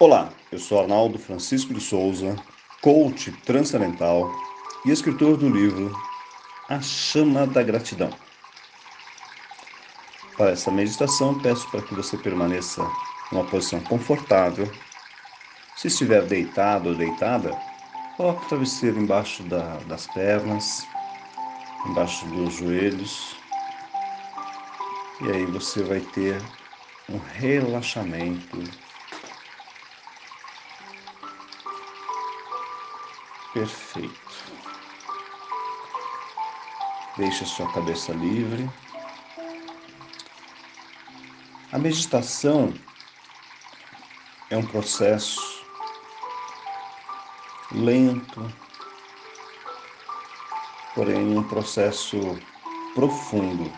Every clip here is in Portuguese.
Olá, eu sou Arnaldo Francisco de Souza, coach transcendental e escritor do livro A Chama da Gratidão. Para essa meditação, peço para que você permaneça numa posição confortável. Se estiver deitado ou deitada, coloque o travesseiro embaixo da, das pernas, embaixo dos joelhos, e aí você vai ter um relaxamento perfeito. Deixe a sua cabeça livre. A meditação é um processo lento, porém um processo profundo.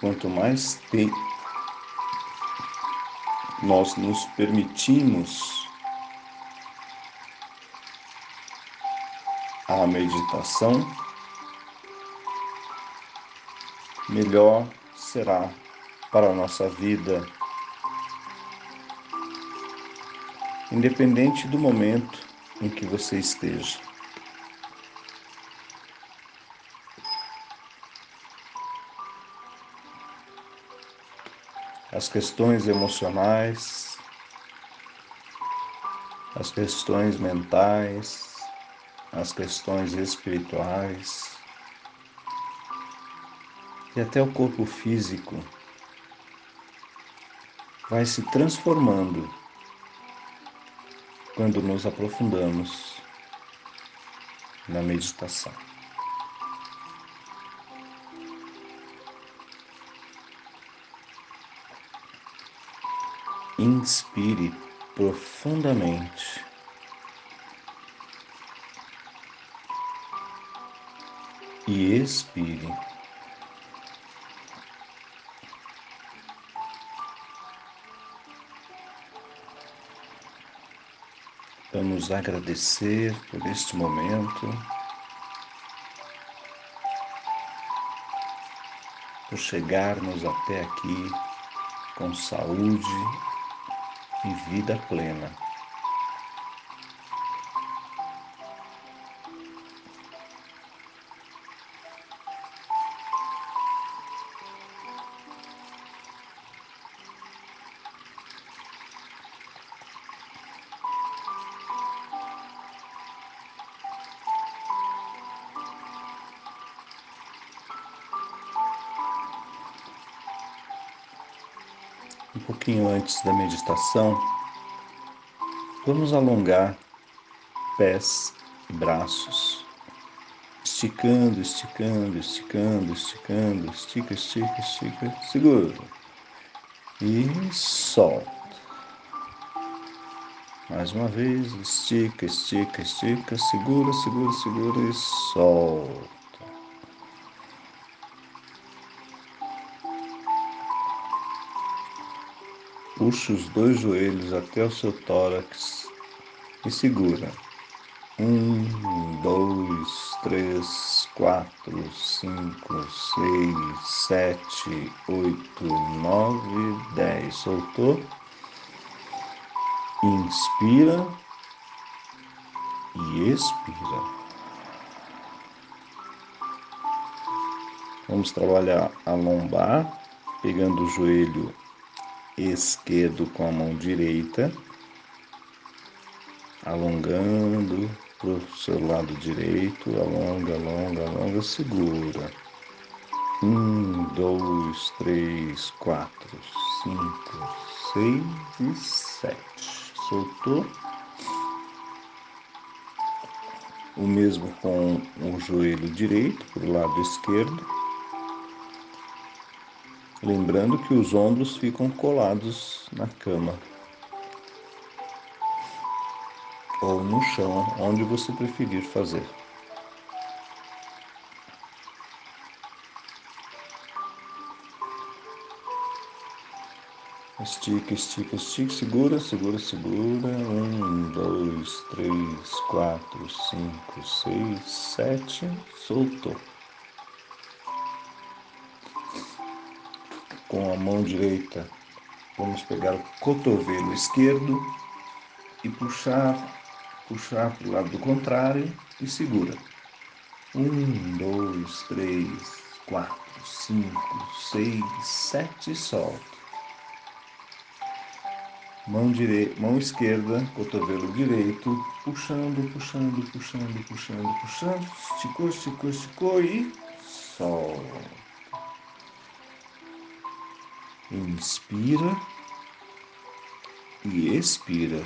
Quanto mais tempo nós nos permitimos a meditação, melhor será para a nossa vida, independente do momento em que você esteja. As questões emocionais, as questões mentais, as questões espirituais e até o corpo físico vai se transformando quando nos aprofundamos na meditação. Inspire profundamente. E expire. Vamos agradecer por este momento, por chegarmos até aqui com saúde e vida plena. Pouquinho antes da meditação, vamos alongar pés e braços, esticando, esticando, esticando, esticando, estica, estica, estica, segura e solta. Mais uma vez, estica, estica, estica, segura, segura, segura e solta. Puxa os dois joelhos até o seu tórax e segura. Um, dois, três, quatro, cinco, seis, sete, oito, nove, dez. Soltou. Inspira e expira. Vamos trabalhar a lombar, pegando o joelho esquerdo com a mão direita, alongando para o seu lado direito, alonga, alonga, alonga, segura. Um, dois, três, quatro, cinco, seis e sete. Soltou. O mesmo com o joelho direito para o lado esquerdo. Lembrando que os ombros ficam colados na cama ou no chão, onde você preferir fazer. Estica, estica, estica, segura, segura, segura. Um, dois, três, quatro, cinco, seis, sete. Soltou. Com a mão direita, vamos pegar o cotovelo esquerdo e puxar, puxar para o lado do contrário e segura. Um, dois, três, quatro, cinco, seis, sete, solta. Mão, direita, mão esquerda, cotovelo direito, puxando, puxando, puxando, puxando, puxando, esticou, esticou, esticou e solta. Inspira e expira.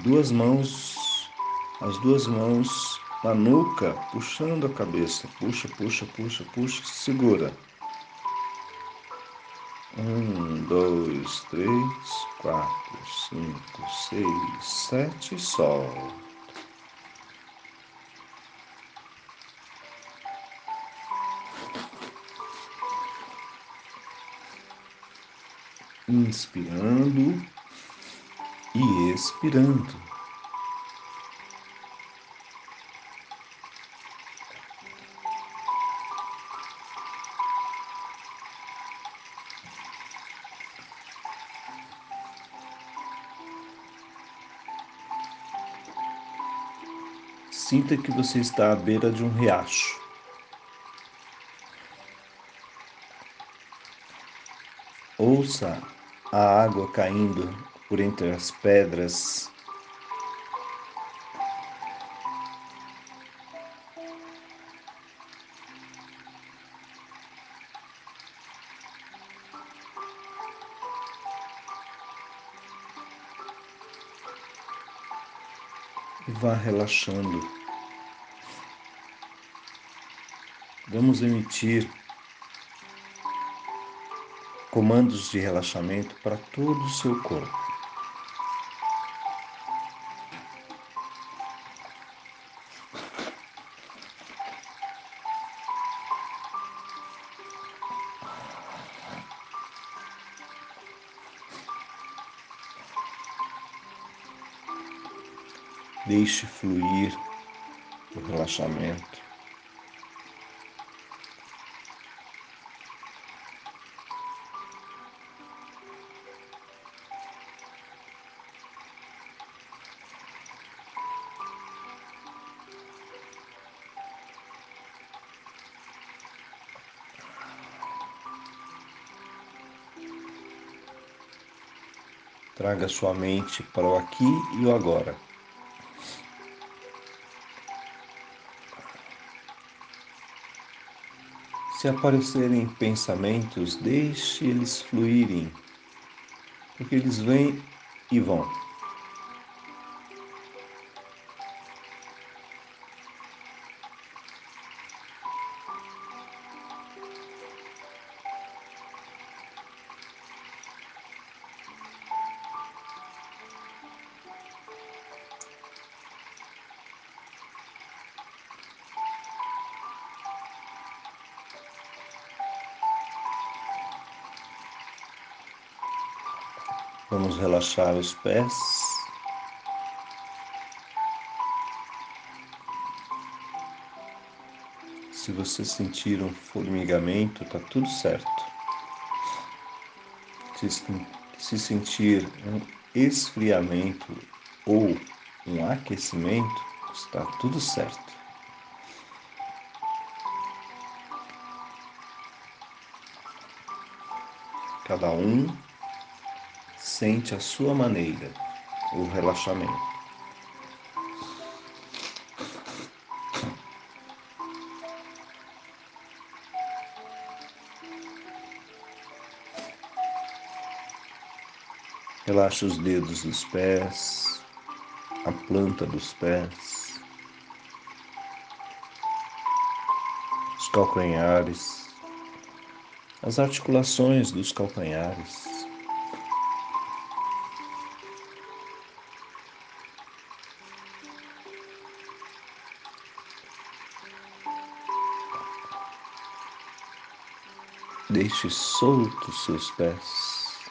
Duas mãos, as duas mãos na nuca, puxando a cabeça. Puxa, puxa, puxa, puxa, segura. Um, dois, três, quatro, cinco, seis, sete, solta. Inspirando e expirando. Sinta que você está à beira de um riacho. Ouça a água caindo por entre as pedras. E vá relaxando. Vamos emitir comandos de relaxamento para todo o seu corpo. Deixe fluir o relaxamento. Traga sua mente para o aqui e o agora. Se aparecerem pensamentos, deixe eles fluírem, porque eles vêm e vão. Vamos relaxar os pés. Se você sentir um formigamento, tá tudo certo. Se, se sentir um esfriamento ou um aquecimento, está tudo certo. Cada um sente a sua maneira o relaxamento. Relaxa os dedos dos pés, a planta dos pés, os calcanhares, as articulações dos calcanhares. deixe soltos seus pés,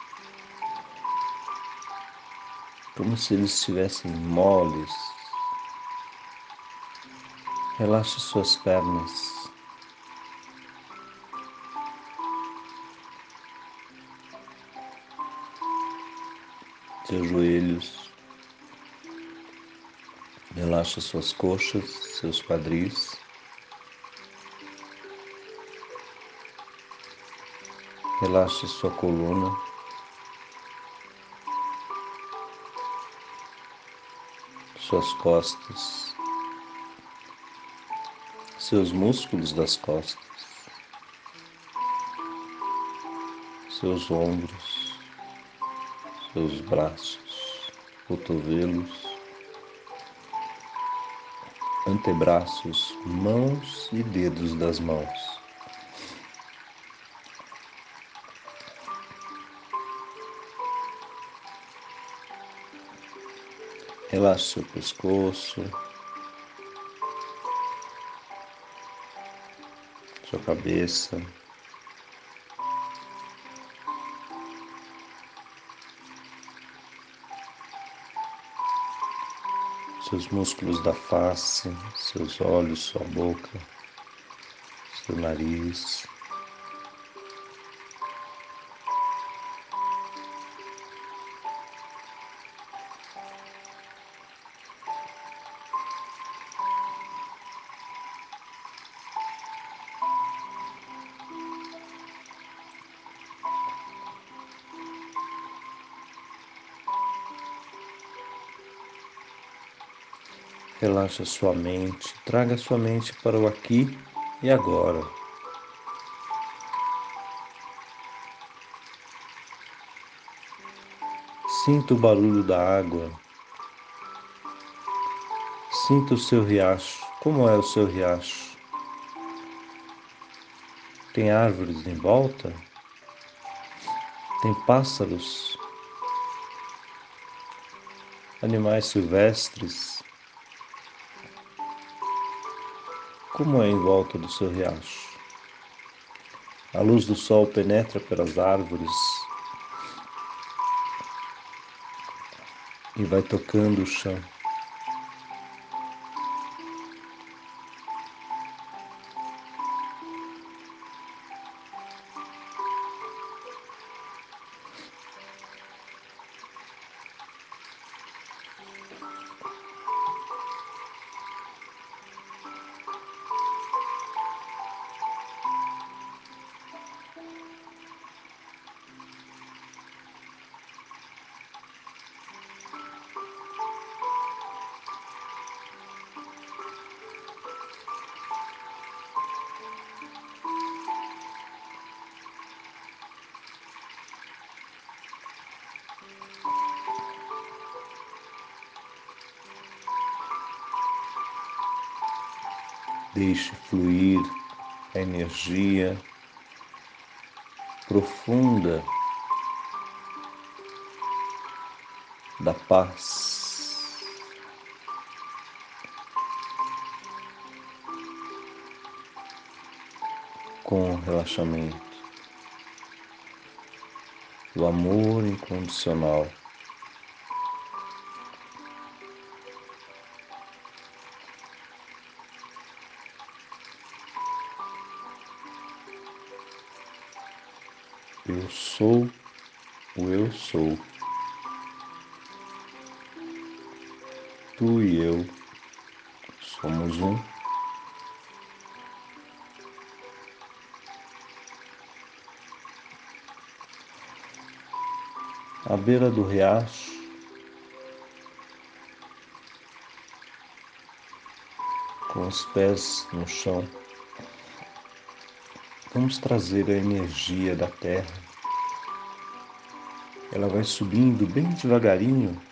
como se eles estivessem moles. Relaxe suas pernas. Seus joelhos. Relaxa suas coxas, seus quadris. Relaxe sua coluna. Suas costas. Seus músculos das costas. Seus ombros. Seus braços. Cotovelos. Antebraços, mãos e dedos das mãos. Relaxe seu pescoço, sua cabeça. Seus músculos da face, seus olhos, sua boca, seu nariz. Relaxa sua mente, traga sua mente para o aqui e agora. Sinta o barulho da água. Sinta o seu riacho. Como é o seu riacho? Tem árvores em volta? Tem pássaros? Animais silvestres? Como é em volta do seu riacho. A luz do sol penetra pelas árvores e vai tocando o chão. Deixe fluir a energia profunda da paz. Com relaxamento, do amor incondicional. Sou o eu sou. Tu e eu somos um. À beira do riacho, com os pés no chão. Vamos trazer a energia da terra. Ela vai subindo bem devagarinho,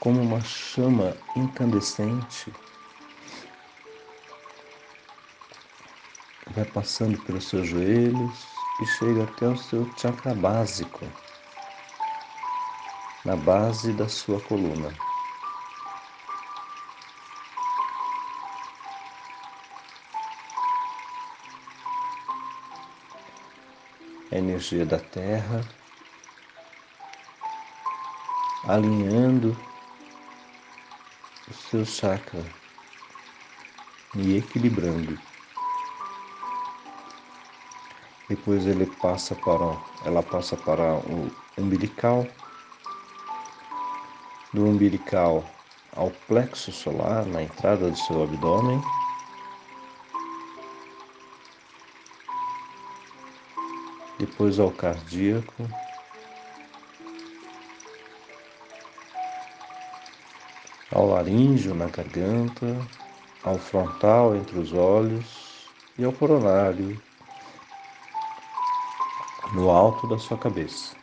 como uma chama incandescente. Vai passando pelos seus joelhos e chega até o seu chakra básico, na base da sua coluna. a energia da terra, alinhando o seu chakra e equilibrando. Depois ele passa para, ela passa para o umbilical, do umbilical ao plexo solar, na entrada do seu abdômen. Depois ao cardíaco. Ao laríngeo na garganta, ao frontal entre os olhos e ao coronário no alto da sua cabeça.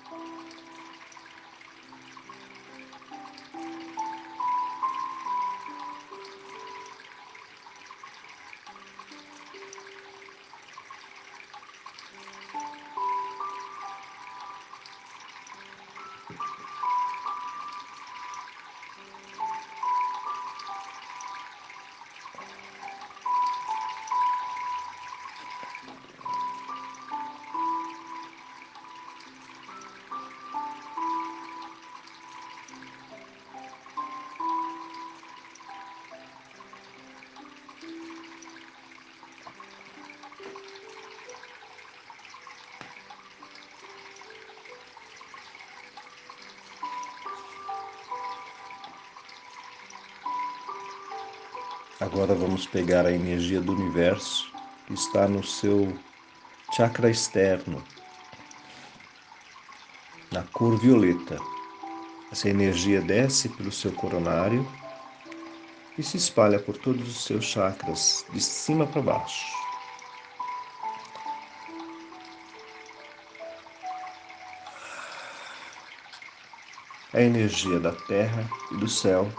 Agora vamos pegar a energia do universo que está no seu chakra externo, na cor violeta. Essa energia desce pelo seu coronário e se espalha por todos os seus chakras, de cima para baixo. A energia da terra e do céu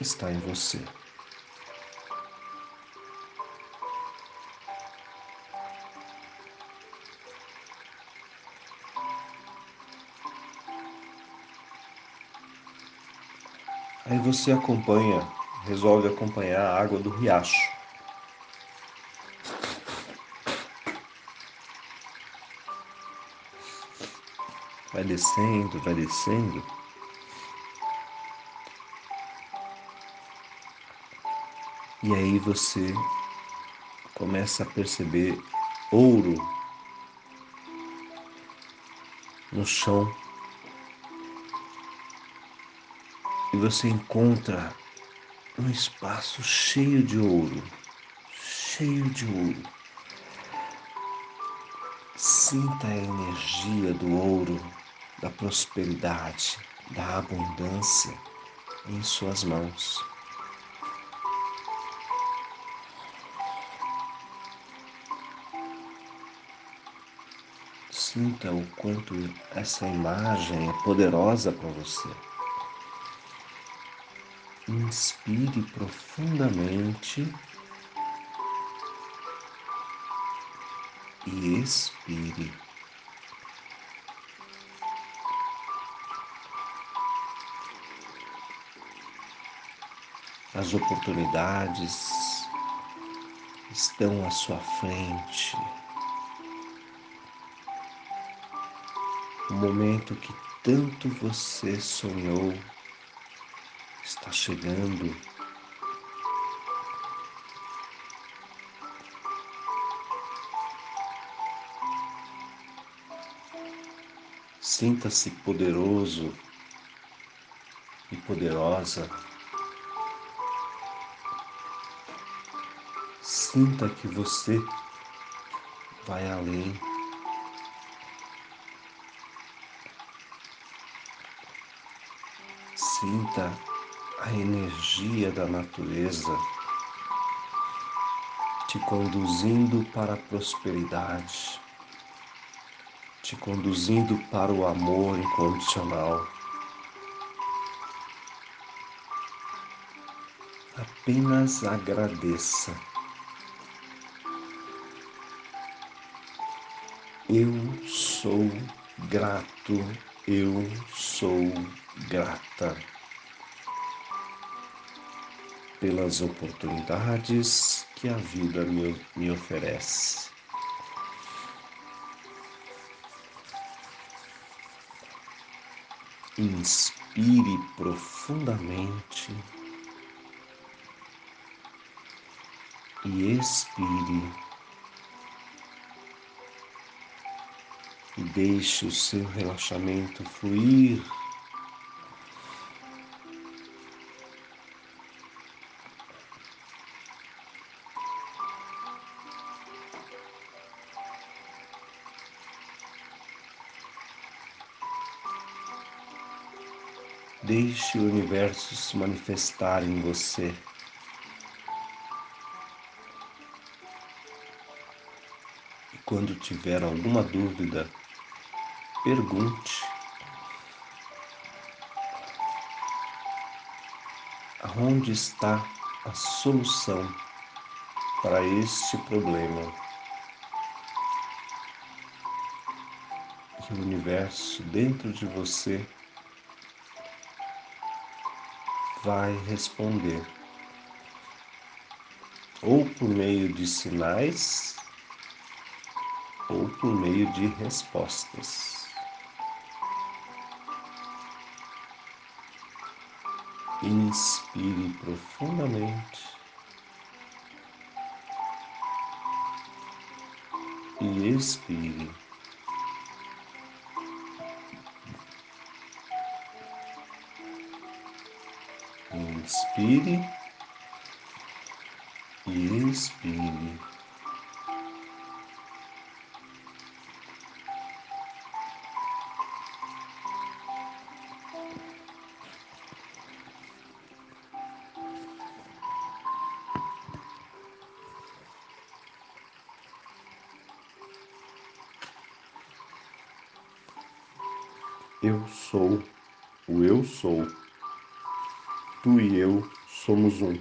está em você. Aí você acompanha, resolve acompanhar a água do riacho. Vai descendo, vai descendo. E aí você começa a perceber ouro no chão. E você encontra um espaço cheio de ouro, cheio de ouro. Sinta a energia do ouro, da prosperidade, da abundância em suas mãos. Sinta o quanto essa imagem é poderosa para você. Inspire profundamente e expire. As oportunidades estão à sua frente. O momento que tanto você sonhou está chegando. Sinta-se poderoso e poderosa. Sinta que você vai além. Sinta a energia da natureza te conduzindo para a prosperidade, te conduzindo para o amor incondicional. Apenas agradeça. Eu sou grato, eu sou grata pelas oportunidades que a vida me, me oferece. Inspire profundamente e expire. e deixe o seu relaxamento fluir. Deixe o universo se manifestar em você. E quando tiver alguma dúvida, pergunte. Aonde está a solução para este problema? O universo dentro de você vai responder ou por meio de sinais ou por meio de respostas. Inspire profundamente e expire. Inspire e expire. Eu sou o eu sou. Tu e eu somos um.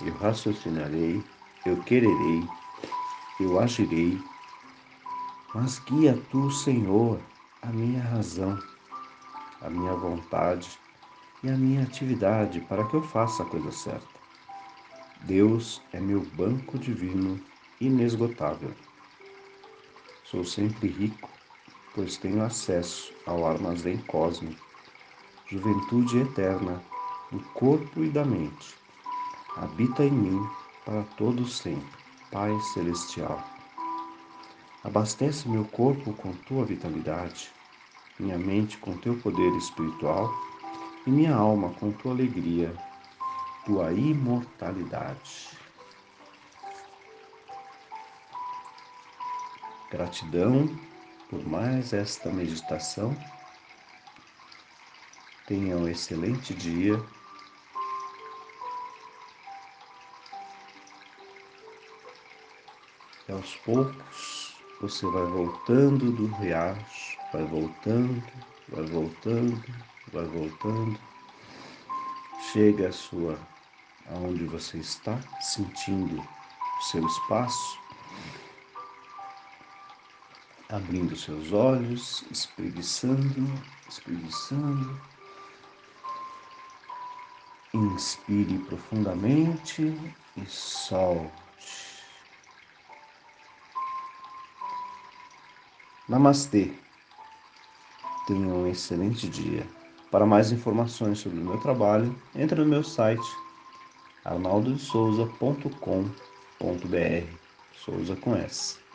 Eu raciocinarei, eu quererei, eu agirei, mas guia tu, Senhor, a minha razão, a minha vontade e a minha atividade para que eu faça a coisa certa. Deus é meu banco divino inesgotável. Sou sempre rico pois tenho acesso ao armazém cósmico, juventude eterna do corpo e da mente. Habita em mim para todo sempre, Pai celestial. Abastece meu corpo com tua vitalidade, minha mente com teu poder espiritual e minha alma com tua alegria, tua imortalidade. Gratidão por mais esta meditação. Tenha um excelente dia. E aos poucos você vai voltando do riacho, vai voltando, vai voltando, vai voltando. Chega a sua aonde você está, sentindo o seu espaço abrindo seus olhos, espreguiçando, espreguiçando. Inspire profundamente e solte. Namastê. Tenha um excelente dia. Para mais informações sobre o meu trabalho, entre no meu site arnaldosouza.com.br Souza com S.